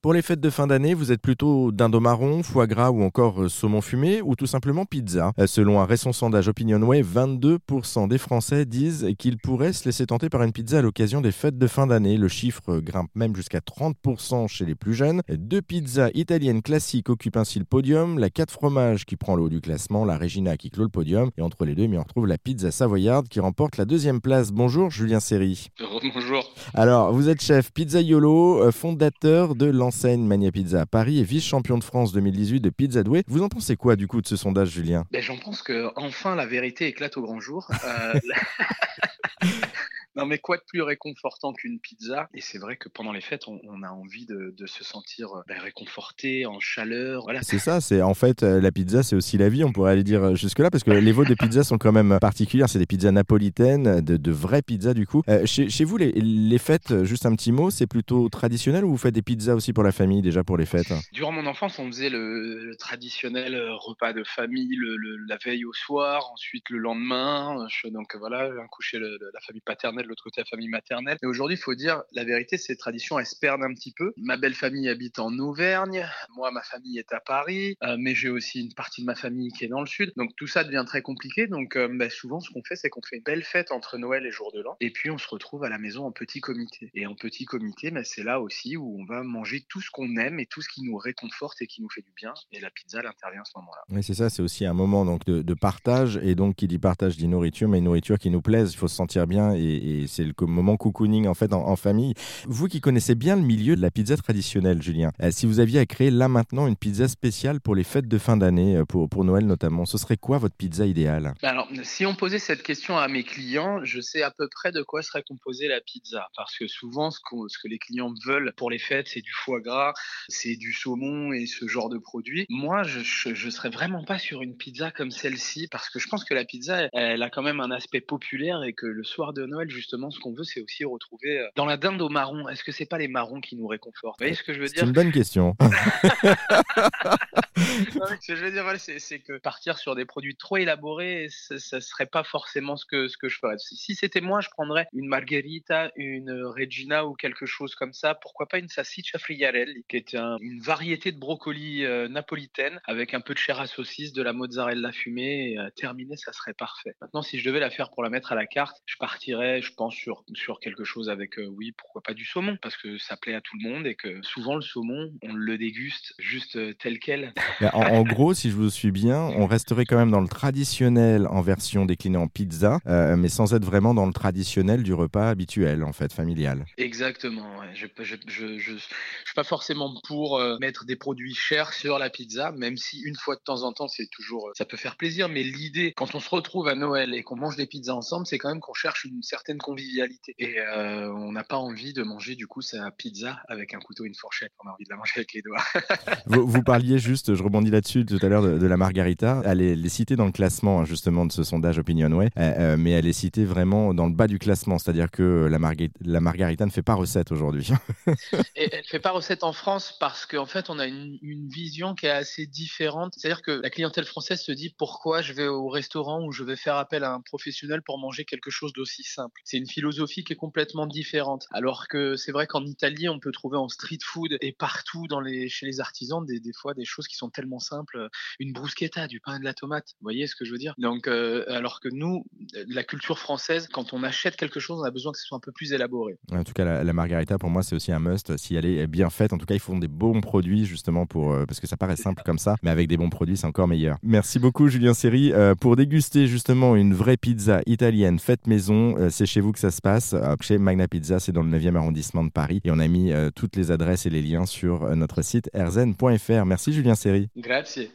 Pour les fêtes de fin d'année, vous êtes plutôt dindon marron, foie gras ou encore euh, saumon fumé ou tout simplement pizza? Euh, selon un récent sondage OpinionWay, 22% des Français disent qu'ils pourraient se laisser tenter par une pizza à l'occasion des fêtes de fin d'année. Le chiffre grimpe même jusqu'à 30% chez les plus jeunes. Deux pizzas italiennes classiques occupent ainsi le podium, la 4 fromages qui prend le haut du classement, la Regina qui clôt le podium et entre les deux, on retrouve la pizza savoyarde qui remporte la deuxième place. Bonjour Julien Serry. Bonjour. Alors, vous êtes chef pizzaiolo, euh, fondateur de l'enseigne Mania Pizza à Paris et vice-champion de France 2018 de Pizza Doué. Vous en pensez quoi du coup de ce sondage, Julien? Ben, J'en pense que enfin la vérité éclate au grand jour. Euh, Non, mais quoi de plus réconfortant qu'une pizza? Et c'est vrai que pendant les fêtes, on, a envie de, se sentir euh, ben, réconforté, en chaleur. Voilà. C'est ça, c'est en fait euh, la pizza, c'est aussi la vie. On pourrait aller dire euh, jusque-là parce que les vôtres de pizza sont quand même particulières. C'est des pizzas napolitaines, de, vraies pizzas du coup. chez, chez, vous, les, les, fêtes, juste un petit mot, c'est plutôt traditionnel ou vous faites des pizzas aussi pour la famille déjà pour les fêtes? Durant mon enfance, on faisait le, traditionnel repas de famille le, la veille au soir, ensuite le lendemain. donc voilà, un coucher la famille paternelle l'autre côté la famille maternelle. Et aujourd'hui, il faut dire la vérité, ces traditions, elles se perdent un petit peu. Ma belle famille habite en Auvergne, moi, ma famille est à Paris, euh, mais j'ai aussi une partie de ma famille qui est dans le sud. Donc tout ça devient très compliqué. Donc euh, bah, souvent, ce qu'on fait, c'est qu'on fait une belle fête entre Noël et Jour de l'An, et puis on se retrouve à la maison en petit comité. Et en petit comité, bah, c'est là aussi où on va manger tout ce qu'on aime et tout ce qui nous réconforte et qui nous fait du bien. Et la pizza, elle intervient à ce moment-là. Oui, c'est ça. C'est aussi un moment de, partage. Et donc, qui dit partage dit nourriture, mais une nourriture qui nous plaise. Il faut se sentir bien et c'est le moment cocooning en fait en, famille. Vous qui connaissez bien le milieu de la pizza traditionnelle, Julien, euh, si vous aviez à créer là maintenant une pizza spéciale pour les fêtes de fin d'année, euh, pour, Noël notamment, ce serait quoi votre pizza idéale? Alors, si on posait cette question à mes clients, je sais à peu près de quoi serait composée la pizza, parce que souvent ce, que les clients veulent pour les fêtes, c'est du foie gras, c'est du saumon et ce genre de produits. Moi, je, je, serais vraiment pas sur une pizza comme celle-ci, parce que je pense que la pizza, elle a quand même un aspect populaire et que le soir de Noël, justement, ce qu'on veut, c'est aussi retrouver euh, dans la dinde au marron. Est-ce que c'est pas les marrons qui nous réconfortent? Vous voyez ce que je veux dire? C'est une bonne question. ce que je veux dire, c'est que partir sur des produits trop élaborés, ça, serait pas forcément ce que, ce que je ferais. Si, c'était moi, je prendrais une margherita, une Regina ou quelque chose comme ça. Pourquoi pas une salsiccia friarelli, qui est une variété de brocoli euh, napolitaine avec un peu de chair à saucisse, de la mozzarella fumée. Et, euh, terminé, ça serait parfait. Maintenant, si je devais la faire pour la mettre à la carte, je partirais, je pense, sur, sur quelque chose avec, euh, oui, pourquoi pas du saumon, parce que ça plaît à tout le monde et que souvent le saumon, on le déguste juste tel quel. en, gros, si je vous suis bien, on resterait quand même dans le traditionnel en version déclinée en pizza, euh, mais sans être vraiment dans le traditionnel du repas habituel, en fait, familial. Exactement. Je ne suis pas forcément pour euh, mettre des produits chers sur la pizza, même si une fois de temps en temps, c'est toujours, ça peut faire plaisir. Mais l'idée, quand on se retrouve à Noël et qu'on mange des pizzas ensemble, c'est quand même qu'on cherche une certaine convivialité. Et euh, on n'a pas envie de manger du coup sa pizza avec un couteau et une fourchette. On a envie de la manger avec les doigts. vous, parliez juste, je rebondis là-dessus tout à l'heure de, la margarita. Elle est, citée dans le classement hein, justement de ce sondage Opinionway, euh, euh, mais elle est citée vraiment dans le bas du classement, c'est-à-dire que la, la margarita ne fait pas recette aujourd'hui. et elle ne fait pas recette en France parce qu'en fait on a une, une vision qui est assez différente. C'est-à-dire que la clientèle française se dit pourquoi je vais au restaurant où je vais faire appel à un professionnel pour manger quelque chose d'aussi simple? C'est une philosophie qui est complètement différente. Alors que c'est vrai qu'en Italie, on peut trouver en street food et partout dans les, chez les artisans des, des fois des choses qui sont tellement simples. Une bruschetta, du pain et de la tomate. Vous voyez ce que je veux dire? Donc, euh, alors que nous, la culture française, quand on achète quelque chose, on a besoin que ce soit un peu plus élaboré. En tout cas, la, margarita, pour moi, c'est aussi un must. Si elle est bien faite, en tout cas, ils font des bons produits justement pour euh, parce que ça paraît simple comme ça, mais avec des bons produits, c'est encore meilleur. Merci beaucoup, Julien euh, pour déguster justement une vraie pizza italienne faite maison. c'est chez vous que ça se passe. chez Magna Pizza, c'est dans le 9e arrondissement de Paris. Et on a mis euh, toutes les adresses et les liens sur euh, notre site erzen.fr. Merci Julien Serry. Grazie.